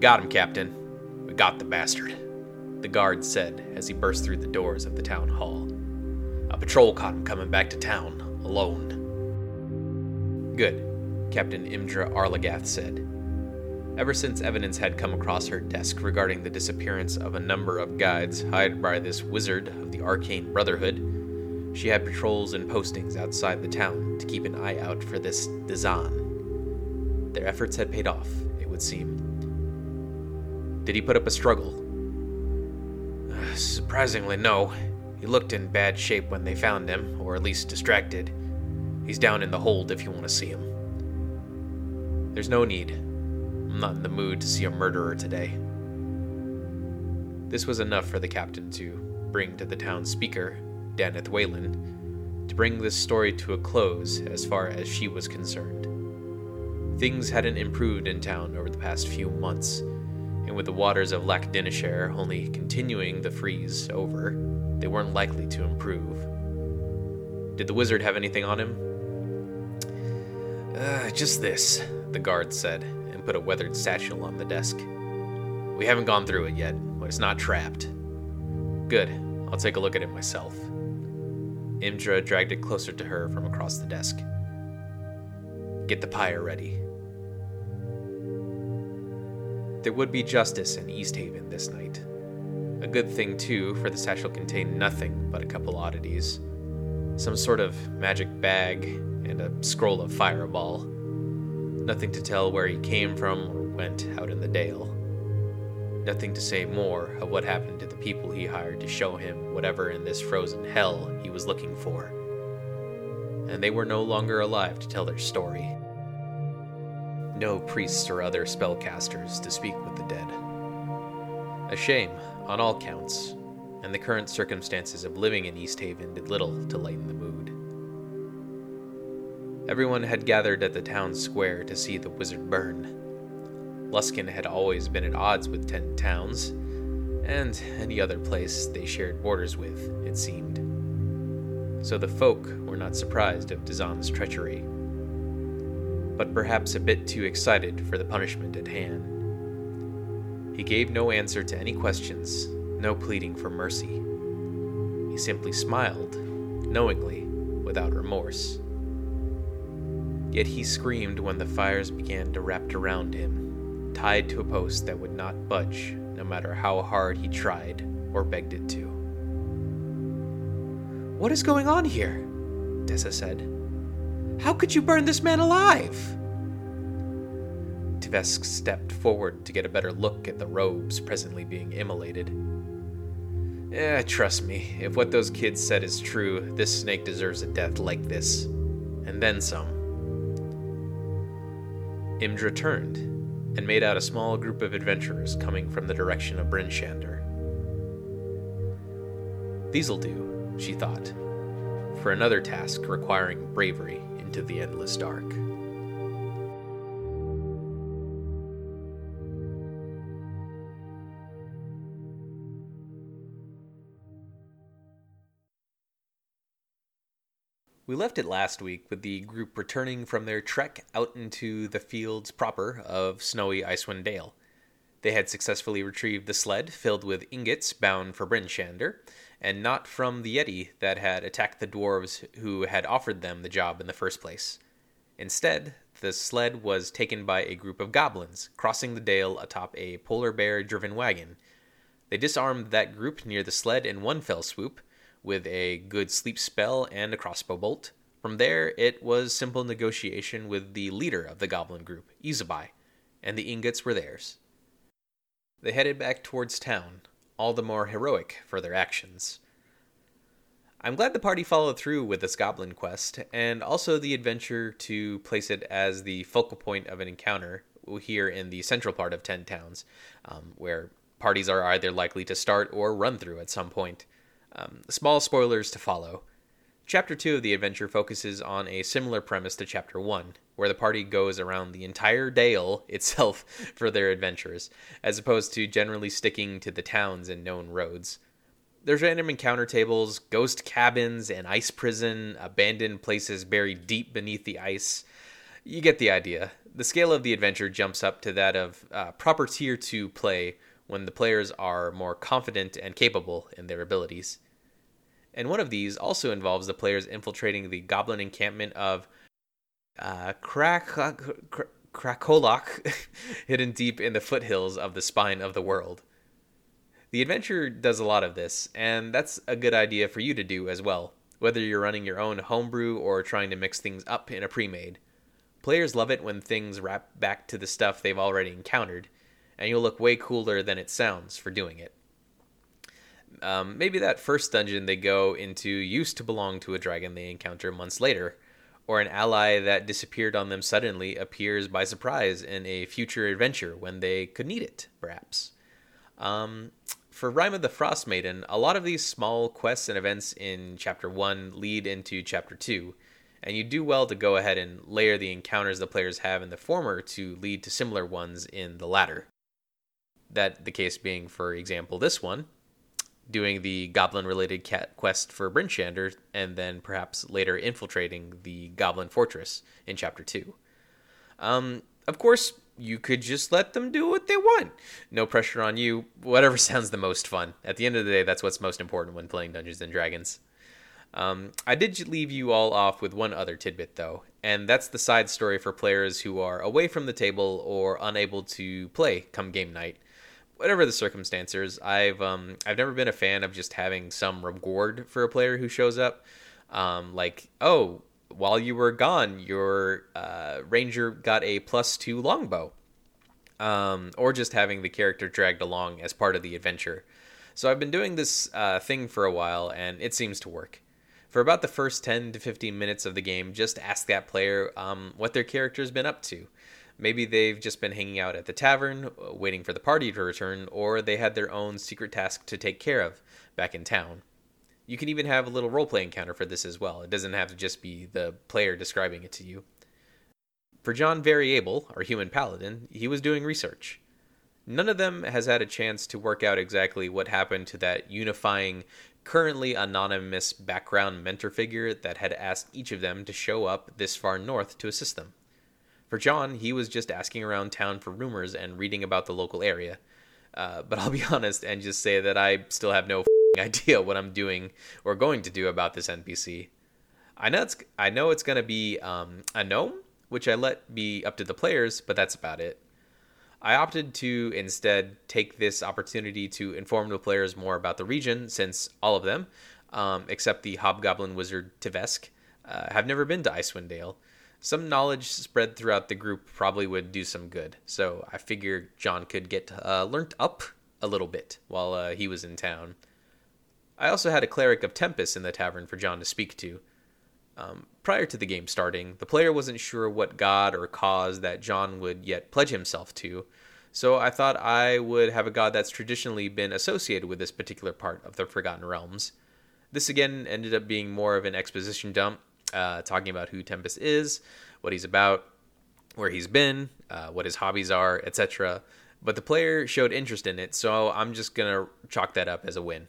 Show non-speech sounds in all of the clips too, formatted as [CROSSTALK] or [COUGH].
got him, Captain. We got the bastard, the guard said as he burst through the doors of the town hall. A patrol caught him coming back to town, alone. Good, Captain Imdra Arlagath said. Ever since evidence had come across her desk regarding the disappearance of a number of guides hired by this wizard of the Arcane Brotherhood, she had patrols and postings outside the town to keep an eye out for this Dzaan. Their efforts had paid off, it would seem. Did he put up a struggle? Uh, surprisingly, no. He looked in bad shape when they found him, or at least distracted. He's down in the hold if you want to see him. There's no need. I'm not in the mood to see a murderer today. This was enough for the captain to bring to the town speaker, Danneth Waylen, to bring this story to a close as far as she was concerned. Things hadn't improved in town over the past few months, and with the waters of Lac Dinneshere only continuing the freeze over, they weren't likely to improve. Did the wizard have anything on him? Uh, just this, the guard said, and put a weathered satchel on the desk. We haven't gone through it yet, but it's not trapped. Good, I'll take a look at it myself. Imdra dragged it closer to her from across the desk. Get the pyre ready. There would be justice in East Haven this night. A good thing, too, for the satchel contained nothing but a couple oddities some sort of magic bag and a scroll of fireball. Nothing to tell where he came from or went out in the dale. Nothing to say more of what happened to the people he hired to show him whatever in this frozen hell he was looking for. And they were no longer alive to tell their story. No priests or other spellcasters to speak with the dead. A shame, on all counts, and the current circumstances of living in East Haven did little to lighten the mood. Everyone had gathered at the town square to see the wizard burn. Luskan had always been at odds with Ten Towns, and any other place they shared borders with, it seemed. So the folk were not surprised of Dzaan's treachery, but perhaps a bit too excited for the punishment at hand. He gave no answer to any questions, no pleading for mercy. He simply smiled, knowingly, without remorse. Yet he screamed when the fires began to wrap around him, tied to a post that would not budge no matter how hard he tried or begged it to. What is going on here? Tessa said. How could you burn this man alive? Tvesk stepped forward to get a better look at the robes presently being immolated. Eh, trust me, if what those kids said is true, this snake deserves a death like this. And then some. Imdra turned and made out a small group of adventurers coming from the direction of Bryn Shander. These'll do, she thought, for another task requiring bravery into the endless dark. We left it last week with the group returning from their trek out into the fields proper of snowy Icewind Dale. They had successfully retrieved the sled filled with ingots bound for Bryn Shander, and not from the Yeti that had attacked the dwarves who had offered them the job in the first place. Instead, the sled was taken by a group of goblins crossing the dale atop a polar bear driven wagon. They disarmed that group near the sled in one fell swoop, with a good sleep spell and a crossbow bolt. From there, it was simple negotiation with the leader of the goblin group, Izabai, and the ingots were theirs. They headed back towards town, all the more heroic for their actions. I'm glad the party followed through with this goblin quest, and also the adventure to place it as the focal point of an encounter here in the central part of Ten Towns, um, where parties are either likely to start or run through at some point. Um, small spoilers to follow. Chapter 2 of the adventure focuses on a similar premise to Chapter 1, where the party goes around the entire Dale [LAUGHS] itself for their adventures, as opposed to generally sticking to the towns and known roads. There's random encounter tables, ghost cabins, an ice prison, abandoned places buried deep beneath the ice. You get the idea. The scale of the adventure jumps up to that of uh, proper tier 2 play when the players are more confident and capable in their abilities. And one of these also involves the players infiltrating the goblin encampment of uh, krak Krakolok, [LAUGHS] hidden deep in the foothills of the spine of the world. The adventure does a lot of this, and that's a good idea for you to do as well, whether you're running your own homebrew or trying to mix things up in a pre made. Players love it when things wrap back to the stuff they've already encountered, and you'll look way cooler than it sounds for doing it. Um, maybe that first dungeon they go into used to belong to a dragon they encounter months later, or an ally that disappeared on them suddenly appears by surprise in a future adventure when they could need it, perhaps. Um, for Rime of the Frost Maiden, a lot of these small quests and events in Chapter 1 lead into Chapter 2, and you do well to go ahead and layer the encounters the players have in the former to lead to similar ones in the latter. That the case being, for example, this one, doing the goblin related quest for Bryn Shander, and then perhaps later infiltrating the goblin fortress in Chapter 2. Um, of course, you could just let them do what they want. No pressure on you. Whatever [LAUGHS] sounds the most fun. At the end of the day, that's what's most important when playing Dungeons and Dragons. Um, I did leave you all off with one other tidbit, though, and that's the side story for players who are away from the table or unable to play come game night. Whatever the circumstances, I've um, I've never been a fan of just having some reward for a player who shows up. Um, like, oh, while you were gone, your uh, ranger got a plus two longbow, um, or just having the character dragged along as part of the adventure. So I've been doing this uh, thing for a while, and it seems to work. For about the first 10 to 15 minutes of the game, just ask that player um, what their character's been up to. Maybe they've just been hanging out at the tavern, uh, waiting for the party to return, or they had their own secret task to take care of back in town. You can even have a little roleplay encounter for this as well. It doesn't have to just be the player describing it to you. For John Variable, our human paladin, he was doing research. None of them has had a chance to work out exactly what happened to that unifying, currently anonymous background mentor figure that had asked each of them to show up this far north to assist them. For John, he was just asking around town for rumors and reading about the local area. Uh, but I'll be [LAUGHS] honest and just say that I still have no idea what I'm doing or going to do about this NPC. I know it's I know it's gonna be um, a gnome, which I let be up to the players, but that's about it. I opted to instead take this opportunity to inform the players more about the region, since all of them, um, except the hobgoblin wizard Tivesk, uh, have never been to Icewind Dale. Some knowledge spread throughout the group probably would do some good, so I figured John could get uh, learnt up a little bit while uh, he was in town. I also had a cleric of Tempest in the tavern for John to speak to. Um, prior to the game starting, the player wasn't sure what god or cause that John would yet pledge himself to, so I thought I would have a god that's traditionally been associated with this particular part of the Forgotten Realms. This again ended up being more of an exposition dump, uh, talking about who Tempest is, what he's about, where he's been, uh, what his hobbies are, etc. But the player showed interest in it, so I'm just gonna chalk that up as a win.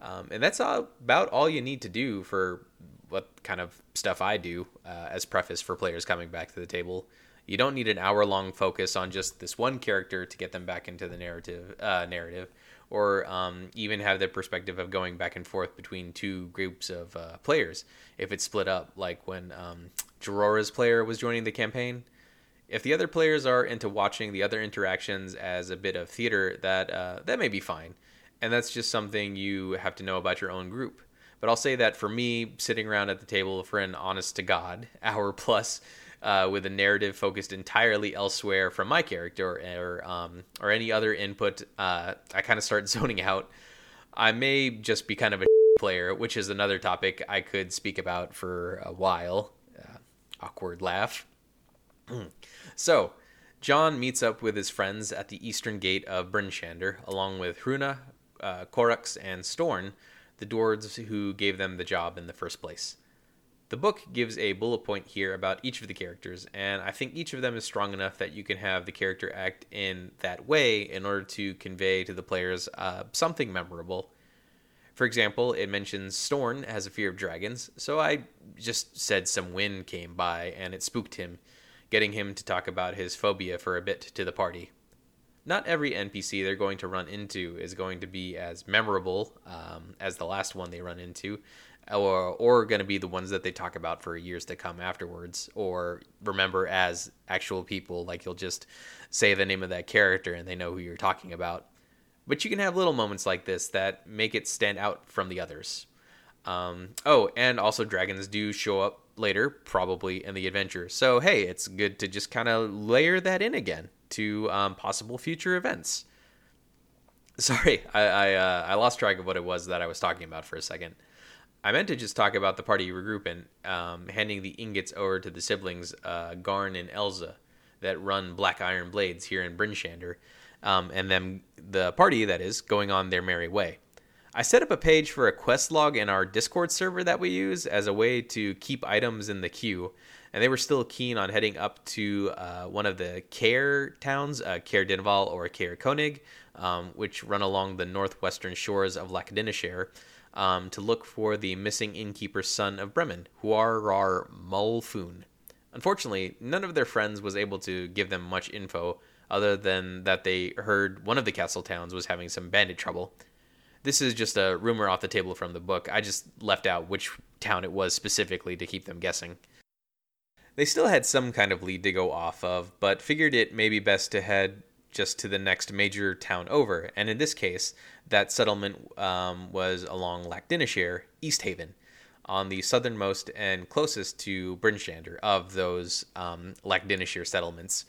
Um, and that's all, about all you need to do for what kind of stuff I do uh, as preface for players coming back to the table. You don't need an hour long focus on just this one character to get them back into the narrative, uh, narrative, or um, even have the perspective of going back and forth between two groups of uh, players if it's split up, like when um, Jorora's player was joining the campaign. If the other players are into watching the other interactions as a bit of theater, that uh, that may be fine and that's just something you have to know about your own group. But I'll say that for me, sitting around at the table for an honest to God [LAUGHS] hour plus uh, with a narrative focused entirely elsewhere from my character or um, or any other input, uh, I kind of start [LAUGHS] zoning out. I may just be kind of a [LAUGHS] player, which is another topic I could speak about for a while. Uh, awkward laugh. [CLEARS THROAT] so, John meets up with his friends at the eastern gate of Bryn Shander, along with Hruna, uh, and Storn, the dwarves who gave them the job in the first place. The book gives a bullet point here about each of the characters, and I think each of them is strong enough that you can have the character act in that way in order to convey to the players uh, something memorable. For example, it mentions Storn has a fear of dragons, so I just said some wind came by and it spooked him, getting him to talk about his phobia for a bit to the party. Not every NPC they're going to run into is going to be as memorable um, as the last one they run into, or, or going to be the ones that they talk about for years to come afterwards, or remember as actual people. Like you'll just say the name of that character and they know who you're talking about. But you can have little moments like this that make it stand out from the others. Um, oh, and also dragons do show up later, probably in the adventure. So hey, it's good to just kind of layer that in again to um, possible future events. [LAUGHS] Sorry, I I, uh, I, lost track of what it was that I was talking about for a second. I meant to just talk about the party regrouping, um, handing the ingots over to the siblings uh, Garn and Elza that run Black Iron Blades here in Bryn Shander, um, and then the party that is going on their merry way. I set up a page for a quest log in our Discord server that we use as a way to keep items in the queue, and they were still keen on heading up to uh, one of the Care towns, uh, Caer-Dineval or Caer-Konig, um, which run along the northwestern shores of Lac um, to look for the missing innkeeper's son of Bremen, Huarar Mulfoon. Unfortunately, none of their friends was able to give them much info other than that they heard one of the castle towns was having some bandit trouble this is just a rumor off the table from the book. I just left out which town it was specifically to keep them guessing. They still had some kind of lead to go off of, but figured it may be best to head just to the next major town over. And in this case, that settlement um, was along Lac Dinneshere, East Haven, on the southernmost and closest to Bryn Shander of those um, Lac settlements.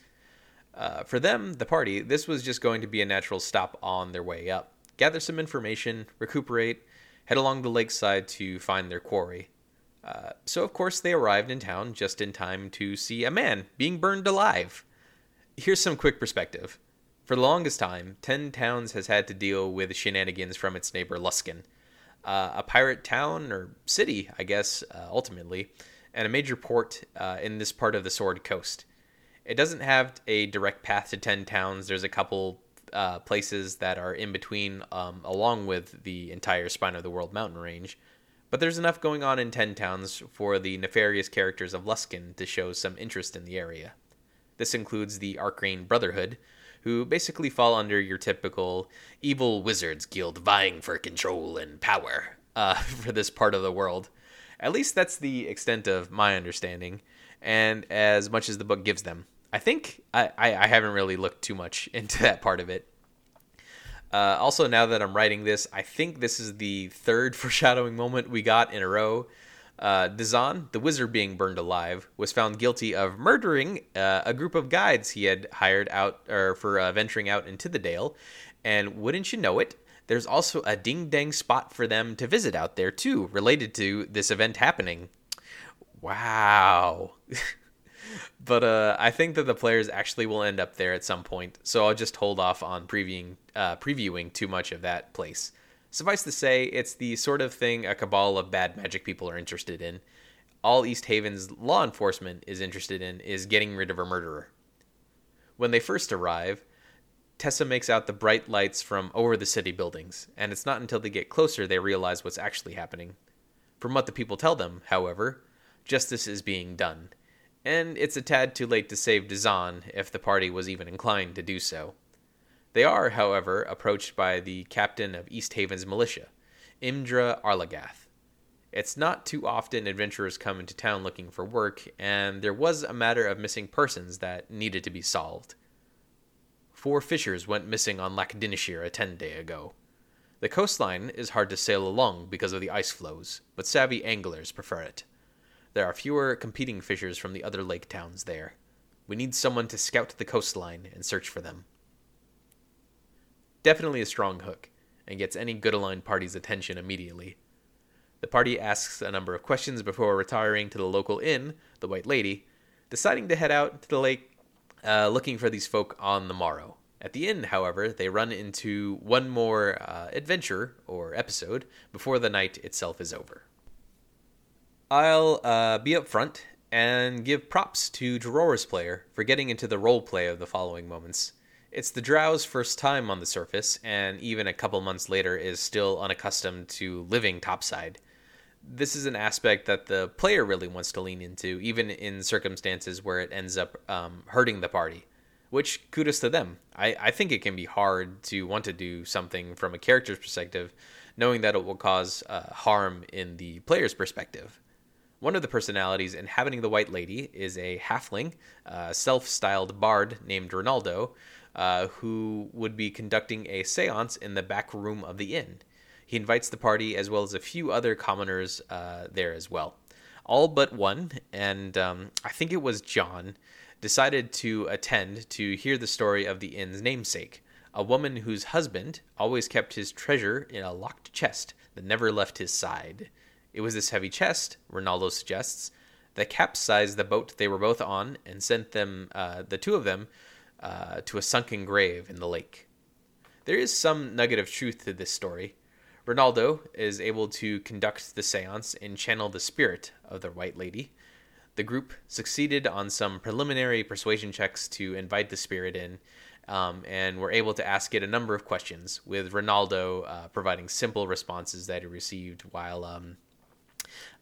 Uh, for them, the party, this was just going to be a natural stop on their way up gather some information, recuperate, head along the lakeside to find their quarry. Uh, so, of course, they arrived in town just in time to see a man being burned alive. Here's some quick perspective. For the longest time, Ten Towns has had to deal with shenanigans from its neighbor Luskan, uh, a pirate town or city, I guess, uh, ultimately, and a major port uh, in this part of the Sword Coast. It doesn't have a direct path to Ten Towns. There's a couple uh, places that are in between, um, along with the entire Spine of the World mountain range. But there's enough going on in Ten Towns for the nefarious characters of Luskan to show some interest in the area. This includes the Arcane Brotherhood, who basically fall under your typical evil wizards guild vying for control and power uh, [LAUGHS] for this part of the world. At least that's the extent of my understanding, and as much as the book gives them. I think I, I, haven't really looked too much [LAUGHS] into that part of it. Uh, also, now that I'm writing this, I think this is the third [LAUGHS] foreshadowing moment we got in a row. Uh, Dzaan, the wizard being burned alive, was found guilty of murdering uh, a group of guides he had hired out or for uh, venturing out into the Dale. And wouldn't you know it, there's also a ding dang spot for them to visit out there too, related to this event happening. Wow. [LAUGHS] but uh, I think that the players actually will end up there at some point, so I'll just hold off on previewing uh, previewing too much of that place. Suffice to say, it's the sort of thing a cabal of bad magic people are interested in. All East Haven's law enforcement is interested in is getting rid of a murderer. When they first arrive, Tessa makes out the bright lights from over the city buildings, and it's not until they get closer they realize what's actually happening. From what the people tell them, however, justice is being done and it's a tad too late to save Dzaan if the party was even inclined to do so. They are, however, approached by the captain of East Haven's militia, Imdra Arlagath. It's not too often adventurers come into town looking for work, and there was a matter of missing persons that needed to be solved. Four fishers went missing on Lac Dinneshere a ten day ago. The coastline is hard to sail along because of the ice floes, but savvy anglers prefer it. There are fewer competing fishers from the other lake towns there. We need someone to scout the coastline and search for them. Definitely a strong hook, and gets any good aligned party's attention immediately. The party asks a number of questions before retiring to the local inn, the White Lady, deciding to head out to the lake uh, looking for these folk on the morrow. At the inn, however, they run into one more uh, adventure or episode before the night itself is over. I'll uh, be upfront and give props to Drora's player for getting into the role play of the following moments. It's the Drow's first time on the surface, and even a couple months later is still unaccustomed to living topside. this is an aspect that the player really wants to lean into, even in circumstances where it ends up um, hurting the party. Which kudos to them. I, I think it can be hard to want to do something from a character's perspective, knowing that it will cause uh, harm in the player's perspective. One of the personalities inhabiting the White Lady is a halfling, uh, self styled bard named Ronaldo, uh, who would be conducting a seance in the back room of the inn. He invites the party as well as a few other commoners uh, there as well. All but one, and um, I think it was John, decided to attend to hear the story of the inn's namesake, a woman whose husband always kept his treasure in a locked chest that never left his side. It was this heavy chest, Ronaldo suggests, that capsized the boat they were both on and sent them, uh, the two of them, uh, to a sunken grave in the lake. There is some nugget of truth to this story. Ronaldo is able to conduct the seance and channel the spirit of the White Lady. The group succeeded on some preliminary persuasion checks to invite the spirit in, um, and were able to ask it a number of questions, with Ronaldo uh, providing simple responses that he received while um,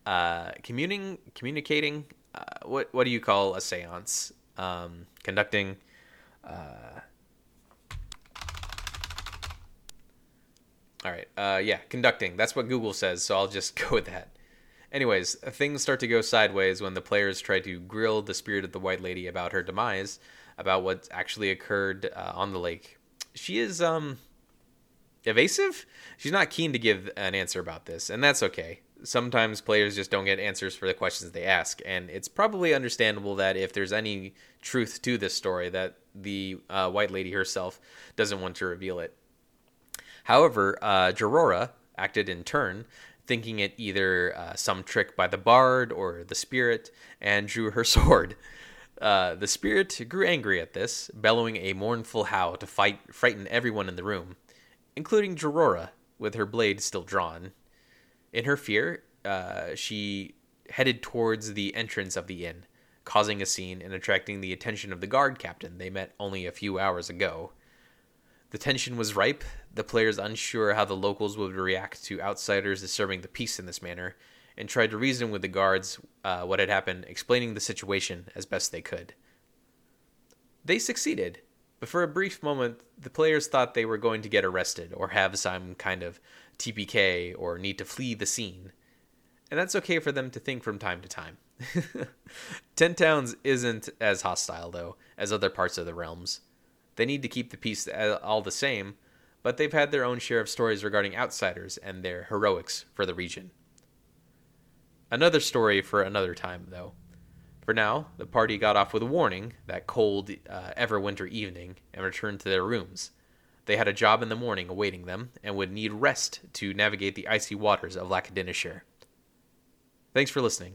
uh, communing, communicating. Uh, what what do you call a seance? Um, conducting. Uh, All right. Uh, yeah, conducting. That's what Google says, so I'll just [LAUGHS] go with that. Anyways, things start to go sideways when the players try to grill the spirit of the White Lady about her demise, about what actually occurred uh, on the lake. She is um evasive. She's not keen to give an answer about this, and that's okay. Sometimes players just don't get answers for the questions they ask, and it's probably understandable that if there's any truth to this story, that the uh, White Lady herself doesn't want to reveal it. However, uh, acted in turn, thinking it either uh, some trick by the bard or the spirit, and drew her [LAUGHS] sword. Uh, the spirit grew angry at this, bellowing a mournful howl to fight, frighten everyone in the room, including Jorora, with her blade still drawn. In her fear, uh, she headed towards the entrance of the inn, causing a scene and attracting the attention of the guard captain they met only a few hours ago. The tension was ripe, the players unsure how the locals would react to outsiders disturbing the peace in this manner, and tried to reason with the guards uh, what had happened, explaining the situation as best they could. They succeeded, but for a brief moment, the players thought they were going to get arrested or have some kind of TPK or need to flee the scene. And that's okay for them to think from time to time. [LAUGHS] Ten Towns isn't as hostile, though, as other parts of the realms. They need to keep the peace all the same, but they've had their own share of stories regarding outsiders and their heroics for the region. Another story for another time, though. For now, the party got off with a warning that cold, uh, Everwinter evening and returned to their rooms. They had a job in the morning awaiting them and would need rest to navigate the icy waters of Lac Dinneshere. Thanks for listening.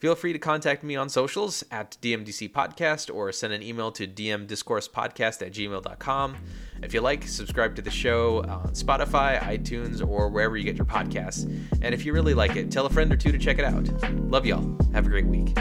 Feel free to contact me on socials at DMDC Podcast or send an email to dmdiscoursepodcast at gmail.com. If you like, subscribe to the show on Spotify, iTunes, or wherever you get your podcasts. And if you really like it, tell a friend or two to check it out. Love y'all. Have a great week.